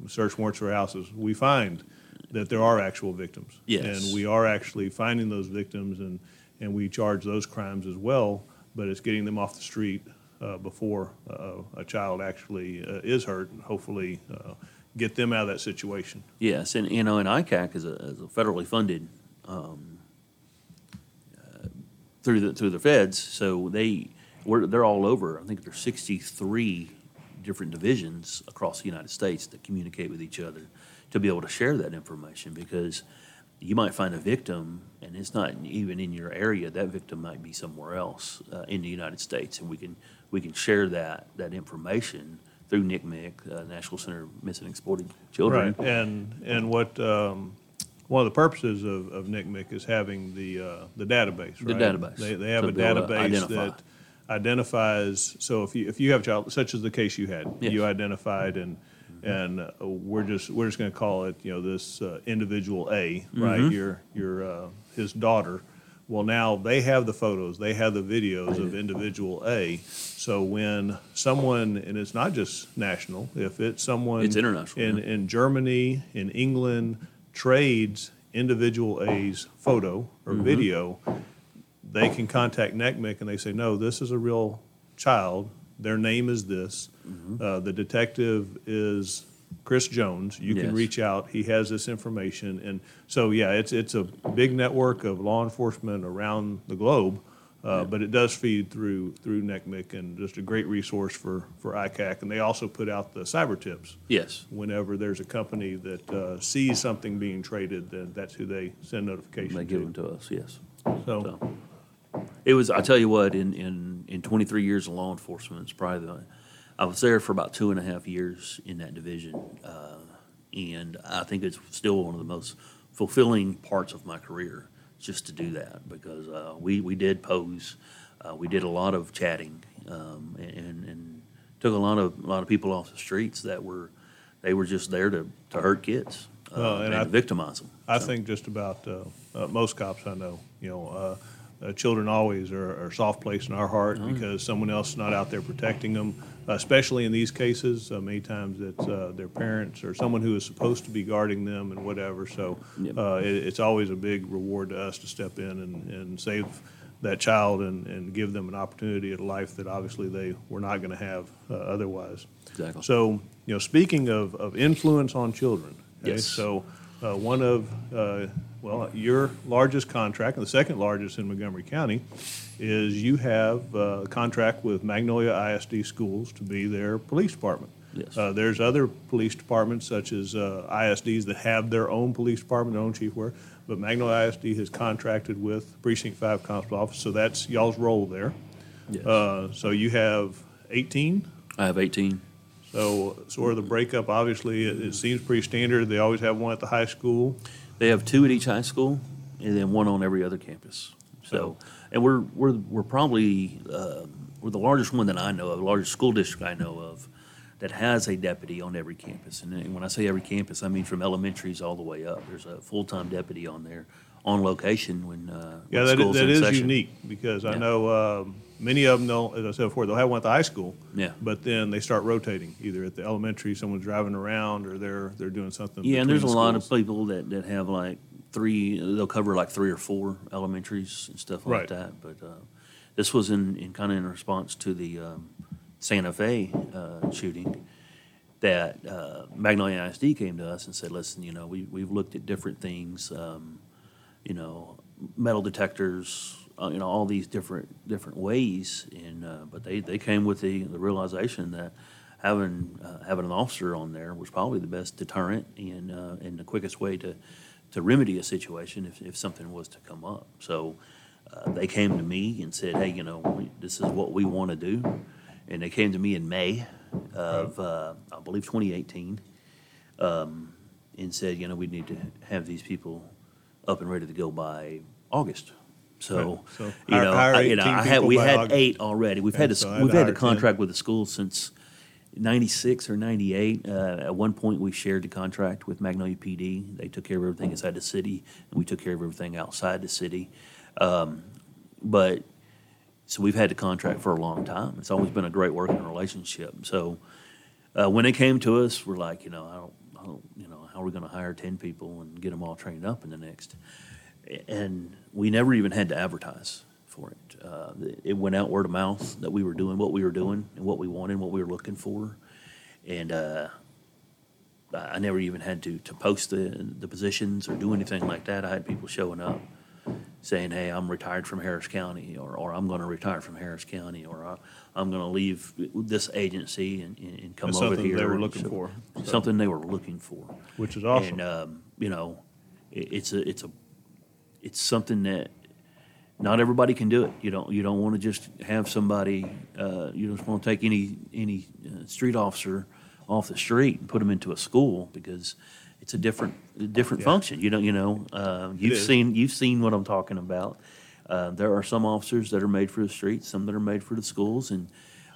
B: search warrants for houses, we find that there are actual victims.
C: Yes.
B: And we are actually finding those victims and, and we charge those crimes as well, but it's getting them off the street uh, before uh, a child actually uh, is hurt and hopefully uh, get them out of that situation.
C: Yes, and you know, and ICAC is a, is a federally funded um, through the through the feds, so they we're, they're all over. I think there's 63 different divisions across the United States that communicate with each other to be able to share that information because you might find a victim and it's not even in your area that victim might be somewhere else uh, in the united states and we can we can share that that information through NCMEC, uh, National Center of Missing and Exploited Children.
B: Right, and, and what, um, one of the purposes of, of NCMEC is having the, uh, the database, Right?
C: The database,
B: They, they have
C: to
B: a
C: to
B: database
C: identify.
B: that identifies, so if you, if you have a child, such as the case you had,
C: Yes.
B: you identified and, and uh, we're just, we're just gonna call it, you know, this uh, individual A, right?
C: Mm-hmm.
B: Your, your, uh, his daughter. Well, now they have the photos, they have the videos of individual A. So when someone, and it's not just national, if it's someone.
C: It's international,
B: In,
C: yeah.
B: in Germany, in England, trades individual A's photo or
C: Mm-hmm.
B: video, they can contact NCMEC and they say, no, this is a real child. Their name is this.
C: Mm-hmm.
B: Uh, the detective is Chris Jones. You can
C: Yes.
B: reach out. He has this information. And so, yeah, it's, it's a big network of law enforcement around the globe. Uh, But it does feed through through NCMEC and just a great resource for, for ICAC. And they also put out the cyber tips
C: Yes.
B: whenever there's a company that uh, sees something being traded, then that's who they send notification to.
C: They give them
B: to.
C: to us, yes.
B: So,
C: So, it was, I tell you what, in, in, in 23 years of law enforcement, it's probably the, I was there for about two and a half years in that division. Uh, and I think it's still one of the most fulfilling parts of my career, just to do that, because uh, we, we did pose, uh, we did a lot of chatting, um, and, and took a lot of, a lot of people off the streets that were, they were just there to, to hurt kids. uh,
B: Well, and
C: and
B: I-
C: victimize them.
B: I
C: So,
B: think just about uh, uh, most cops I know, you know, uh, uh, children always are, are a soft place in our heart
C: Oh,
B: because someone else is not out there protecting them, especially in these cases. Uh, many times it's uh, their parents or someone who is supposed to be guarding them and whatever. So uh, it, it's always a big reward to us to step in and, and save that child and, and give them an opportunity at a life that obviously they were not going to have uh, otherwise.
C: Exactly.
B: So, you know, speaking of, of influence on children, okay,
C: Yes.
B: so uh, one of, uh, well, your largest contract, and the second largest in Montgomery County, is you have uh, a contract with Magnolia ISD Schools to be their police department.
C: Yes.
B: Uh, there's other police departments such as uh, ISDs that have their own police department, their own chief wear. But Magnolia ISD has contracted with Precinct Five Constable Office, so that's y'all's role there.
C: Yes.
B: Uh, so you have 18.
C: I have 18.
B: So sort of the breakup, obviously, it, it seems pretty standard. They always have one at the high school.
C: They have two at each high school, and then one on every other campus. So, and we're we're we're probably uh, we're the largest one that I know of, the largest school district I know of, that has a deputy on every campus. And when I say every campus, I mean from elementaries all the way up. There's a full time deputy on there, on location when uh,
B: Yeah,
C: when
B: that that is
C: session.
B: unique because I know um, many of them, they'll, as I said before, they'll have one at the high school.
C: Yeah.
B: But then they start rotating, either at the elementary, someone's driving around, or they're, they're doing something.
C: Yeah, and there's a
B: the
C: lot of people that, that have like three, they'll cover like three or four elementaries and stuff like
B: Right.
C: that. But uh, this was in, in kind of in response to the um, Santa Fe uh, shooting that uh, Magnolia ISD came to us and said, listen, you know, we, we've looked at different things, um, you know, metal detectors, uh, you know, all these different different ways. And uh, but they, they came with the, the realization that having uh, having an officer on there was probably the best deterrent and uh, and the quickest way to to remedy a situation if, if something was to come up. So uh, they came to me and said, hey, you know, we, this is what we want to do. And they came to me in May of, uh, I believe, 2018, um, and said, you know, we need to have these people up and ready to go by August. So,
B: Right. So
C: you
B: hire-
C: know,
B: hire
C: I, you know, I had we had
B: August.
C: eight already. We've
B: Okay,
C: had a,
B: so had
C: we've had a
B: hire 10.
C: contract with the school since '96 or '98. Uh, at one point, we shared the contract with Magnolia PD. They took care of everything inside the city, and we took care of everything outside the city. Um, but so we've had the contract for a long time. It's always been a great working relationship. So uh, when it came to us, we're like, you know, I don't, You know, how are we going to hire ten people and get them all trained up in the next? And we never even had to advertise for it. Uh, it went out word of mouth that we were doing what we were doing and what we wanted, and what we were looking for, and uh, I I never even had to to post the the positions or do anything like that. I had people showing up saying, "Hey, I'm retired from Harris County," or, or "I'm going to retire from Harris County," or "I- "I'm going to leave this agency and, and and come
B: That's
C: over
B: something
C: here."
B: they were looking
C: so-
B: for, so.
C: Something they were looking for,
B: Which is awesome.
C: And um, you know, it, it's a it's a it's something that not everybody can do it. You don't you don't want to just have somebody. Uh, you just want to take any any uh, street officer off the street and put them into a school because it's a different a different function. You know you know uh, you've
B: is.
C: seen you've seen what I'm talking about. Uh, there are some officers that are made for the streets, some that are made for the schools, and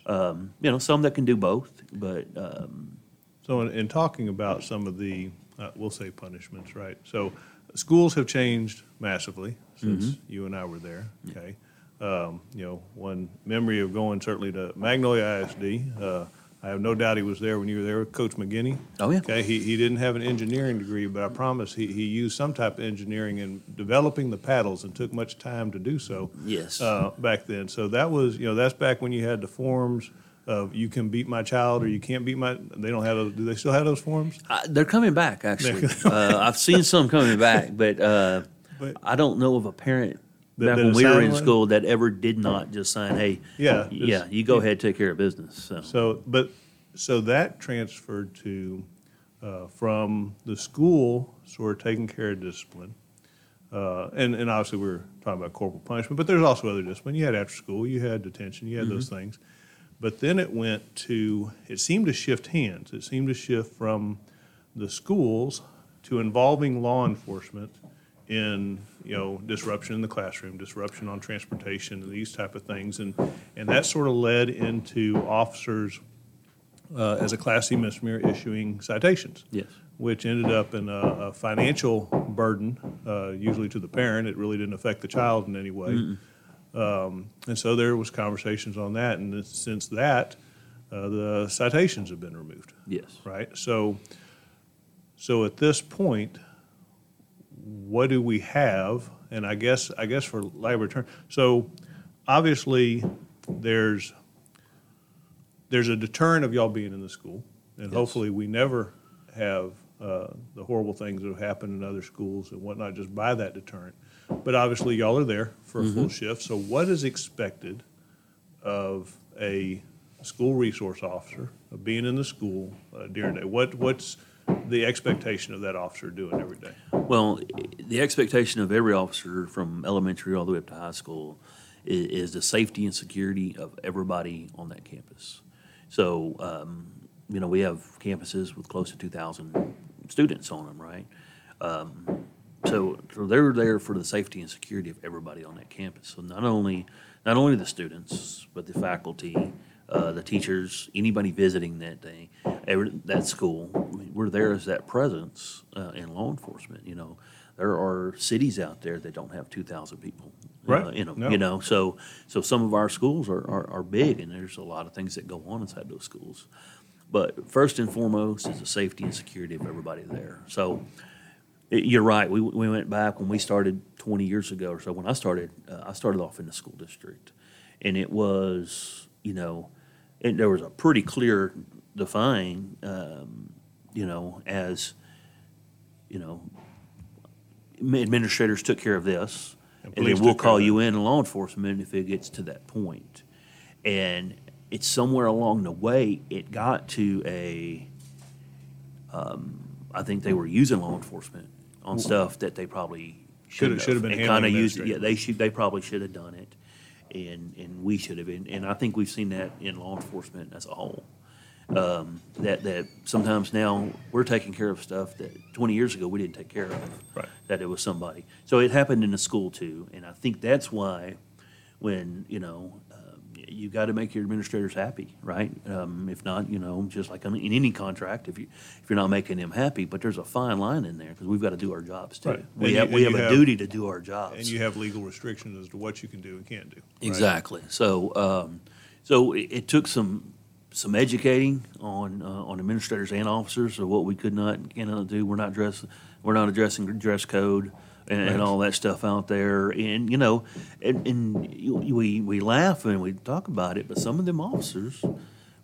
C: um, you know some that can do both. But um,
B: So in, in talking about some of the, uh, we'll say punishments, right? So schools have changed massively since
C: Mm-hmm.
B: you and I were there, okay? Um, you know, one memory of going certainly to Magnolia ISD, uh, I have no doubt he was there when you were there with Coach McGinney.
C: Oh, yeah.
B: Okay, he, he didn't have an engineering degree, but I promise he, he used some type of engineering in developing the paddles and took much time to do so.
C: Yes.
B: Uh, back then. So that was, you know, that's back when you had the forms of you can beat my child or you can't beat my, they don't have those, do they still have those forms?
C: Uh, they're coming back, actually. uh, I've seen some coming back, but, uh,
B: But-
C: I don't know of a parent
B: That-
C: back
B: that
C: when we were in school that ever did not just sign, "Hey,
B: Yeah,
C: yeah, you go ahead, take care of business." So,
B: So, but, so that transferred to, uh, from the school sort of taking care of discipline. Uh, and, and obviously we're talking about corporal punishment, but there's also other discipline. You had after school, you had detention, you had those things. But then it went to, it seemed to shift hands. It seemed to shift from the schools to involving law enforcement in, you know, disruption in the classroom, disruption on transportation, and these type of things. And, and that sort of led into officers uh, as a Class C misdemeanor issuing citations.
C: Yes.
B: Which ended up in a, a financial burden, uh, usually to the parent. It really didn't affect the child in any way. Um, and so there was conversations on that, and since that, uh, the citations have been removed
C: yes,
B: right? So, so at this point, what do we have? And I guess, I guess for a term, so obviously, there's, there's a deterrent of y'all being in the school, and
C: Yes.
B: hopefully, we never have uh, the horrible things that have happened in other schools and whatnot just by that deterrent. But obviously, y'all are there for a full shift, so what is expected of a school resource officer, of being in the school uh, during the day? What, what's the expectation of that officer doing every day?
C: Well, the expectation of every officer from elementary all the way up to high school is, is the safety and security of everybody on that campus. So, um, you know, we have campuses with close to 2,000 students on them, right? Um, so, so they're there for the safety and security of everybody on that campus. So not only not only the students, but the faculty, uh, the teachers, anybody visiting that day, every, that school. I mean, we're there as that presence uh, in law enforcement. You know, there are cities out there that don't have two thousand people uh,
B: Right.
C: in them.
B: No.
C: You know, so so some of our schools are, are are big, and there's a lot of things that go on inside those schools. But first and foremost is the safety and security of everybody there. So you're right. We, we went back when we started 20 years ago or so. When I started, uh, I started off in the school district, and it was, you know, and there was a pretty clear define, um, you know, as, you know, administrators took care of this,
B: And
C: and, then we'll
B: of
C: call you in law enforcement if it gets to that point. And it's somewhere along the way it got to a. Um, I think they were using law enforcement on stuff that they probably
B: Should've-
C: shouldn't
B: should've been
C: kinda used it. Yeah, they should. They probably should have done it, and and we should have been. And I think we've seen that in law enforcement as a whole. Um, that that sometimes now we're taking care of stuff that 20 years ago we didn't take care of.
B: Right.
C: That it was somebody. So it happened in the school too, and I think that's why when you know um, you got to make your administrators happy, right? Um, if not, you know, just like in in any contract, if you if you're not making them happy, but there's a fine line in there because we've got to do our jobs too.
B: Right.
C: We
B: And you-
C: have we
B: and
C: have a
B: have-
C: duty to do our jobs.
B: And you have legal restrictions as to what you can do and can't do. right?
C: Exactly. So, um, so it, it took some some educating on uh, on administrators and officers of what we could not and cannot do. We're not dress we're not addressing dress code and, and all that stuff out there. And you know, and, and we we laugh and we talk about it, but some of them officers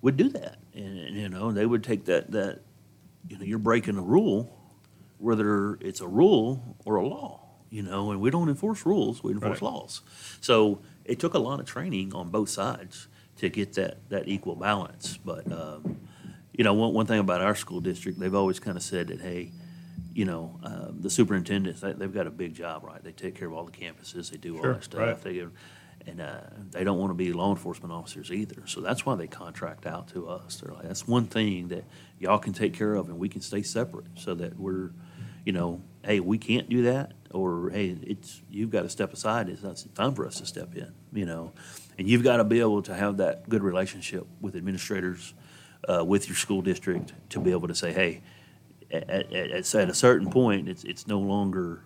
C: would do that, and, and, you know, they would take that that you know you're breaking a rule, whether it's a rule or a law. You know, and we don't enforce rules; we enforce
B: Right.
C: laws. So it took a lot of training on both sides to get that, that equal balance. But, um, you know, one, one thing about our school district, they've always kind of said that, hey, you know, um, the superintendents, they, they've got a big job, right? They take care of all the campuses, they do all
B: Sure,
C: that stuff.
B: right.
C: They give, and uh, they don't want to be law enforcement officers either. So that's why they contract out to us. They're like, that's one thing that y'all can take care of, and we can stay separate, so that we're, you know, hey, we can't do that, or hey, it's you've got to step aside. It's not time for us to step in, you know, and you've got to be able to have that good relationship with administrators, uh, with your school district, to be able to say, hey, at, at, at, at a certain point, it's it's no longer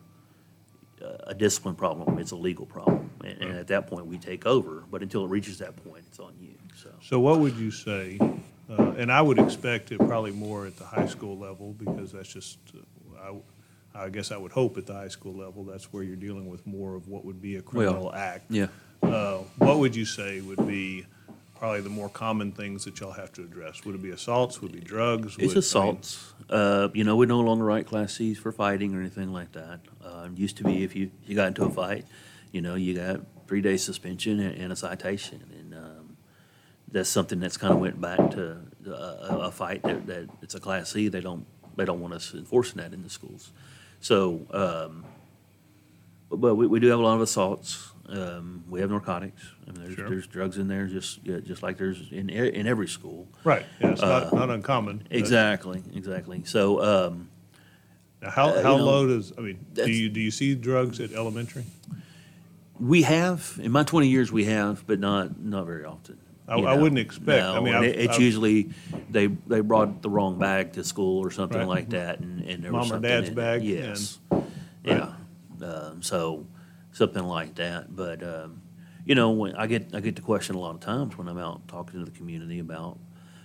C: a discipline problem; it's a legal problem, and, and at that point, we take over. But until it reaches that point, it's on you. So.
B: So what would you say, uh, and I would expect it probably more at the high school level, because that's just, uh, I, I guess I would hope at the high school level, that's where you're dealing with more of what would be a criminal act.
C: Yeah.
B: Uh, What would you say would be probably the more common things that y'all have to address? Would it be assaults, would it be drugs?
C: It's
B: Would- I mean,
C: assaults. Uh, you know, we no longer write Class Cs for fighting or anything like that. Uh, used to be if you, you got into a fight, you know, you got three days suspension and, and a citation. And um, that's something that's kind of went back to uh, a, a fight that, that it's a Class C. They don't they don't want us enforcing that in the schools. So, um, but, but we, we do have a lot of assaults. Um, we have narcotics. I mean, there's,
B: Sure.
C: there's drugs in there, just yeah, just like there's in e- in every school.
B: Right, yeah, it's not,
C: Uh,
B: not uncommon. but-
C: Exactly, exactly. So, um,
B: Now, how,
C: Uh,
B: how
C: you know,
B: low does, I mean, do
C: that's-
B: you, do you see drugs at elementary?
C: we have in my 20 years we have, but not not very often.
B: I-
C: you
B: I wouldn't expect. I
C: No,
B: mean,
C: and
B: I've-
C: it- it's
B: I've-
C: usually they they brought the wrong bag to school or something
B: Right.
C: like that, and, and there was
B: Mom or
C: something
B: dad's
C: in it.
B: bag,
C: Yes, yeah. Um, so something like that, but um, you know, when I get I get the question a lot of times when I'm out talking to the community about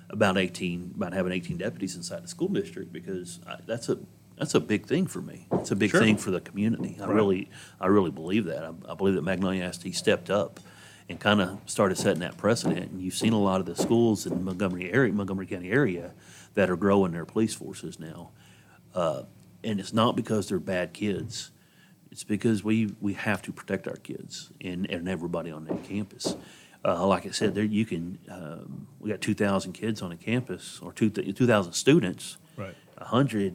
C: about 18 about having 18 deputies inside the school district because I, that's a that's a big thing for me. It's a big
B: Sure.
C: thing for the community. I
B: Right.
C: really I really believe that. I, I believe that Magnolia ISD stepped up and kind of started setting that precedent. And you've seen a lot of the schools in Montgomery area, Montgomery County area, that are growing their police forces now. Uh, and it's not because they're bad kids. It's because we, we have to protect our kids and, and everybody on that campus. uh, like I said, there you can. Um, we got two thousand kids on a campus, or two two thousand students.
B: Right.
C: A hundred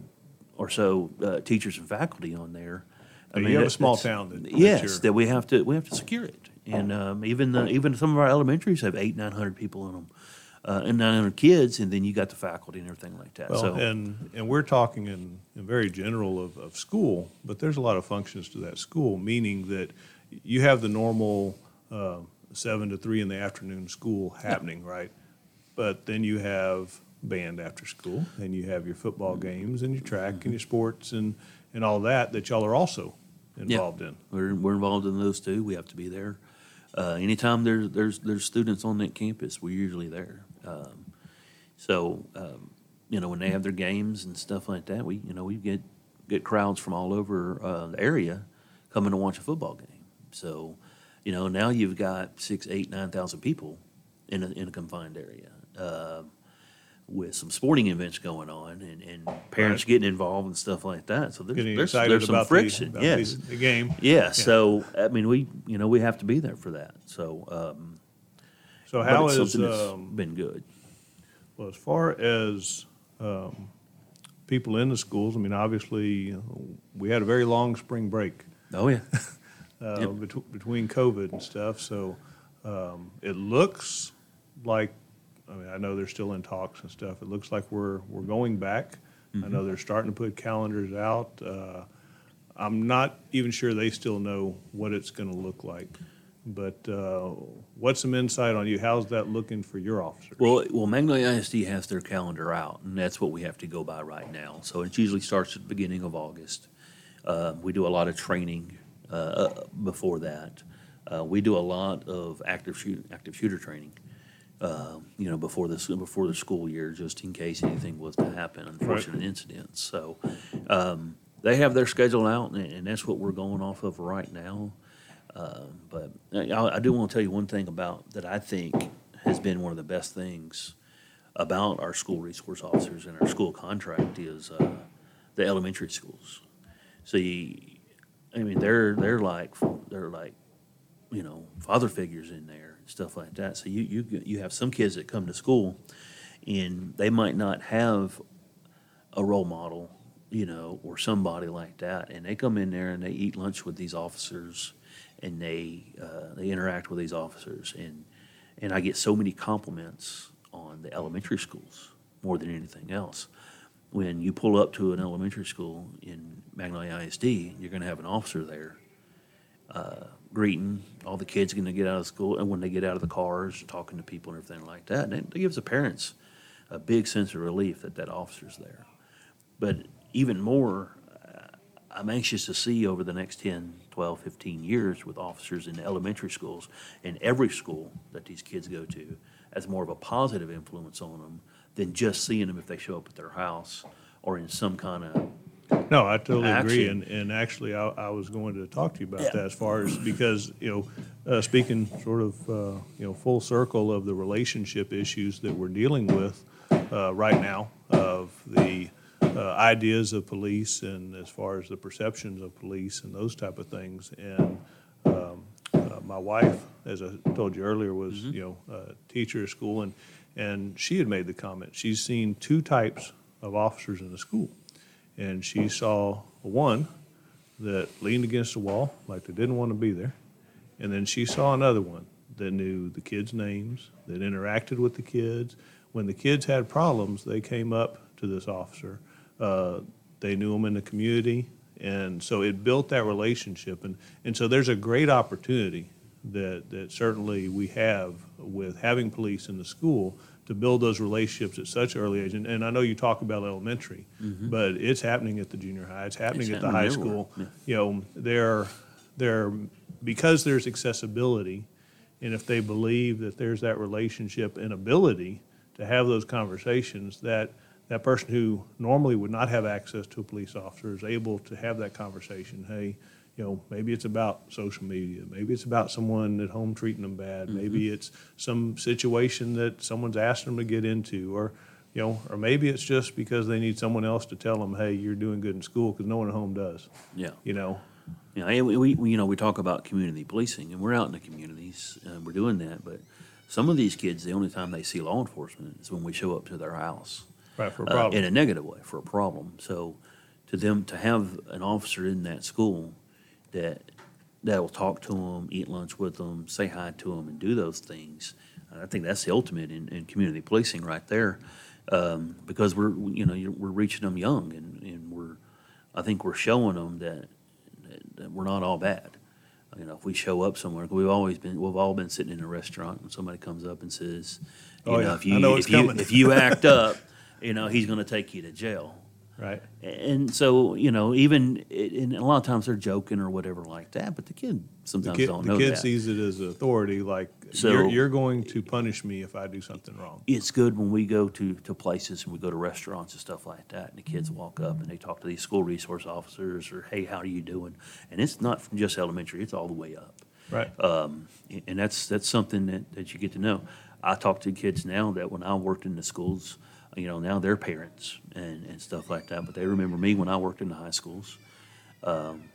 C: or so uh, teachers and faculty on there.
B: So you have a small town that-
C: yes, that we have to we have to secure it, and um, even the, even some of our elementaries have eight nine hundred people in them, uh, and nine hundred kids, and then you got the faculty and everything like that.
B: Well,
C: so
B: and, and we're talking in, in very general of, of school, but there's a lot of functions to that school, meaning that you have the normal uh, seven to three in the afternoon school happening, right? But then you have band after school, and you have your football games and your track and your sports and, and all that that y'all are also involved in.
C: We're, we're involved in those too. We have to be there. Uh, anytime there's there's there's students on that campus, we're usually there. Um, so um, you know when they have their games and stuff like that, we you know we get get crowds from all over uh, the area coming to watch a football game. So you know now you've got six, eight, nine thousand people in a, in a confined area. Um with some sporting events going on and, and parents
B: Right.
C: getting involved and stuff like that. So there's,
B: Getting
C: there's, there's some friction.
B: the,
C: yes.
B: the, game.
C: Yeah, so I mean, we you know we have to be there for that. So, um,
B: So
C: but
B: how
C: it's
B: is
C: something that's
B: um,
C: been good?
B: Well, as far as um, people in the schools, I mean, obviously, we had a very long spring break
C: Oh yeah,
B: uh,
C: Yep.
B: betw- between COVID and stuff. So um, it looks like, I mean, I know they're still in talks and stuff. It looks like we're we're going back. I know they're starting to put calendars out. Uh, I'm not even sure they still know what it's going to look like. But uh, what's some insight on you? How's that looking for your officers?
C: well, well, Magnolia ISD has their calendar out, and that's what we have to go by right now. So it usually starts at the beginning of August. Uh, we do a lot of training uh, uh, before that. Uh, we do a lot of active shoot, active shooter training. Uh, you know, before the before the school year, just in case anything was to happen, unfortunate incidents. So um, they have their schedule out, and, and that's what we're going off of right now. Um, but I, I do want to tell you one thing about that I think has been one of the best things about our school resource officers and our school contract is uh, the elementary schools. See, I mean, they're they're like they're like you know father figures in there and stuff like that. So you you you have some kids that come to school, and they might not have a role model, you know, or somebody like that, and they come in there and they eat lunch with these officers, and they uh, they interact with these officers, and and I get so many compliments on the elementary schools more than anything else. When you pull up to an elementary school in Magnolia ISD, you're going to have an officer there uh, greeting all the kids going to get out of school, and when they get out of the cars, talking to people and everything like that, and it, gives the parents a big sense of relief that that officer's there. But even more, I'm anxious to see over the next 10, 12, 15 years with officers in elementary schools and every school that these kids go to as more of a positive influence on them than just seeing them if they show up at their house or in some kind of
B: No, I totally agree, and, and actually, I, I was going to talk to you about
C: Yeah.
B: that as far as, because, you know, uh, speaking sort of, uh, you know, full circle of the relationship issues that we're dealing with, uh, right now, of the, uh, ideas of police and as far as the perceptions of police and those type of things, and, um, uh, my wife, as I told you earlier, was, you know, a teacher at school, and, and she had made the comment, she's seen two types of officers in the school. And she saw one that leaned against the wall like they didn't want to be there. And then she saw another one that knew the kids' names, that interacted with the kids. When the kids had problems, they came up to this officer. Uh, they knew him in the community. And so it built that relationship. And, and so there's a great opportunity that, that certainly we have with having police in the school to build those relationships at such early age. And, and I know you talk about elementary, but it's happening at the junior high, it's happening
C: It's
B: at the high
C: everywhere,
B: school.
C: yeah.
B: You know, they're, they're, because there's accessibility, and if they believe that there's that relationship and ability to have those conversations, that that person who normally would not have access to a police officer is able to have that conversation. Hey, you know, maybe it's about social media, maybe it's about someone at home treating them bad, mm-hmm. maybe it's some situation that someone's asked them to get into, or you know, or maybe it's just because they need someone else to tell them, hey, you're doing good in school, because no one at home does
C: yeah.
B: you know.
C: And we, we, you know, we talk about community policing, and we're out in the communities, and we're doing that. But some of these kids, the only time they see law enforcement is when we show up to their house,
B: Right, for a
C: uh, in a negative way for a problem. So, to them to have an officer in that school that that will talk to them, eat lunch with them, say hi to them, and do those things, I think that's the ultimate in, in community policing right there. Um, because we're you know you're, we're reaching them young, and, and we're I think we're showing them that that we're not all bad. You know, if we show up somewhere, we've always been, we've all been sitting in a restaurant and somebody comes up and says, you
B: Oh,
C: know,
B: yeah.
C: if you,
B: know
C: if you, if you act up, you know, he's going to take you to jail.
B: Right.
C: And so, you know, even, and a lot of times they're joking or whatever like that, but the kid
B: The
C: sometimes
B: kid,
C: don't
B: the
C: know
B: kid
C: that.
B: sees it as authority, like
C: So-
B: you're, you're going to punish me if I do something wrong.
C: it's good when we go to, to places and we go to restaurants and stuff like that, and the kids walk up and they talk to these school resource officers or, hey, how are you doing? And it's not from just elementary; it's all the way up.
B: Right.
C: Um, and that's that's something that, that you get to know. I talk to kids now that when I worked in the schools, you know, now they're parents and, and stuff like that, but they remember me when I worked in the high schools. Um,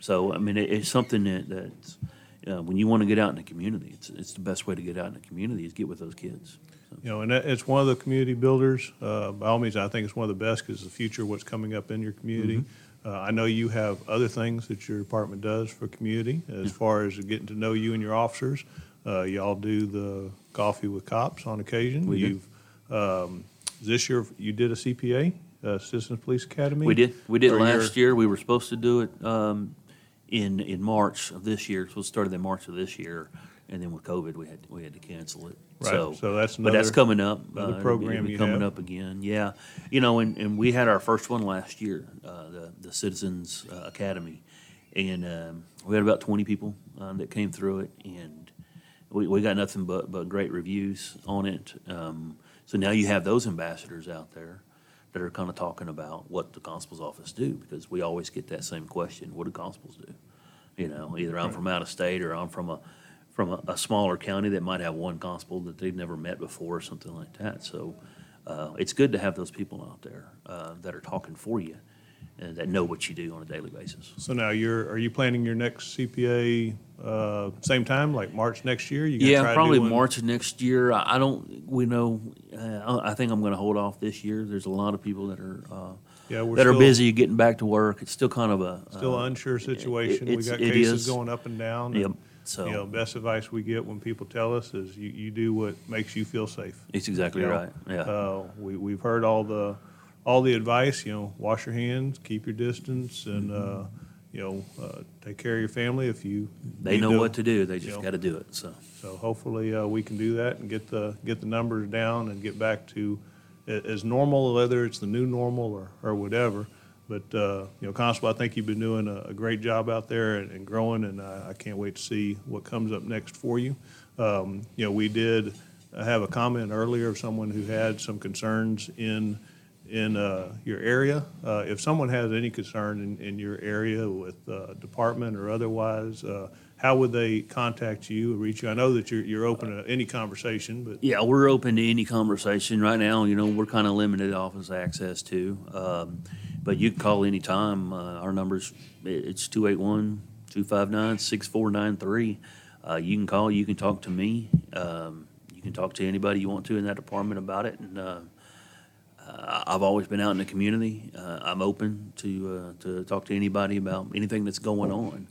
C: so I mean, it, it's something that that's, uh, when you want to get out in the community, it's it's the best way to get out in the community is get with those kids. So,
B: You know, and it's one of the community builders. Uh, by all means, I think it's one of the best because the future, of what's coming up in your community.
C: Mm-hmm.
B: Uh, I know you have other things that your department does for community as far as getting to know you and your officers. Uh, y'all do the coffee with cops on occasion.
C: We.
B: You've, um, this year you did a CPA, uh, Citizens Police Academy.
C: We did. We did
B: Or
C: last year. We were supposed to do it um, in in March of this year. So it started in March of this year, and then with COVID, we had we had to cancel it.
B: Right.
C: So,
B: So that's
C: but that's coming up.
B: The
C: it'll
B: program
C: it'll be coming
B: have.
C: up again. Yeah, you know, and, and we had our first one last year, uh, the the Citizens uh, Academy, and um, we had about twenty people um, that came through it, and we, we got nothing but but great reviews on it. Um, so now you have those ambassadors out there that are kind of talking about what the constable's office do because we always get that same question: What do constables do? You know, either I'm from out of state or I'm from a from a, a smaller county that might have one constable that they've never met before or something like that. So uh, it's good to have those people out there uh, that are talking for you and that know what you do on a daily basis.
B: So now you're, are you planning your next CPA, uh, same time, like March next year? You
C: Yeah, probably March of next year. I I don't, we know, uh, I think I'm going to hold off this year. There's a lot of people that are, uh,
B: Yeah, we're
C: that are busy getting back to work. It's still kind of a.
B: Still
C: uh,
B: an unsure situation. We got cases
C: is.
B: going up and down.
C: Yep,
B: and,
C: so-
B: You know, best advice we get when people tell us is you, you do what makes you feel safe.
C: It's exactly
B: you know?
C: right, yeah.
B: Uh, we, we've heard all the, all the advice, you know, wash your hands, keep your distance, and, uh, you know, uh, take care of your family if you.
C: They know what to do. They just got to do it, so.
B: So hopefully, uh, we can do that and get the, get the numbers down and get back to as normal, whether it's the new normal or, or whatever. But, uh, you know, Constable, I think you've been doing a, a great job out there and, and growing, and I, I can't wait to see what comes up next for you. Um, you know, we did have a comment earlier of someone who had some concerns in, in, uh, your area. Uh, if someone has any concern in, in your area with, uh, department or otherwise, uh, how would they contact you or reach you? I know that you're, you're open to any conversation, but
C: Yeah, we're open to any conversation. Right now, you know, we're kind of limited office access to. Um, but you can call anytime. Uh, our number's, it's 281 259 6493. Uh, You can call, you can talk to me. Um, you can talk to anybody you want to in that department about it. And uh, I've always been out in the community. Uh, I'm open to uh, to talk to anybody about anything that's going on.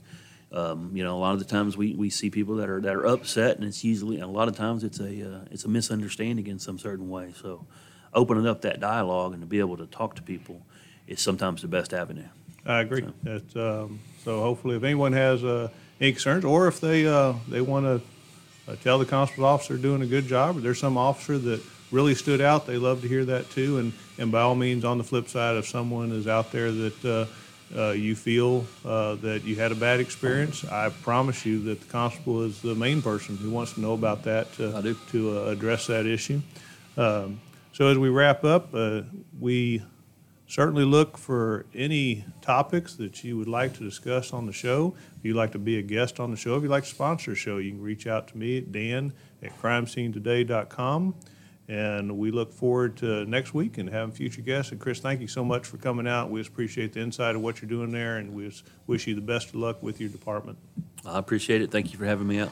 C: Um, you know, a lot of the times we, we see people that are that are upset, and it's usually and a lot of times it's a uh, it's a misunderstanding in some certain way. So, opening up that dialogue and to be able to talk to people is sometimes the best avenue.
B: I agree. That, um, so hopefully, if anyone has uh, any concerns, or if they uh, they want to uh, tell the constable officer doing a good job, or there's some officer that really stood out, they love to hear that too. And and by all means, on the flip side, if someone is out there that uh, uh, you feel uh, that you had a bad experience, I promise you that the constable is the main person who wants to know about that to, to uh, address that issue. Um, so as we wrap up, uh, we certainly look for any topics that you would like to discuss on the show. If you'd like to be a guest on the show, if you'd like to sponsor a show, you can reach out to me at dan at crimescenetoday.com. And we look forward to next week and having future guests. And Chris, thank you so much for coming out. We appreciate the insight of what you're doing there, and we wish you the best of luck with your department.
C: I appreciate it. Thank you for having me out.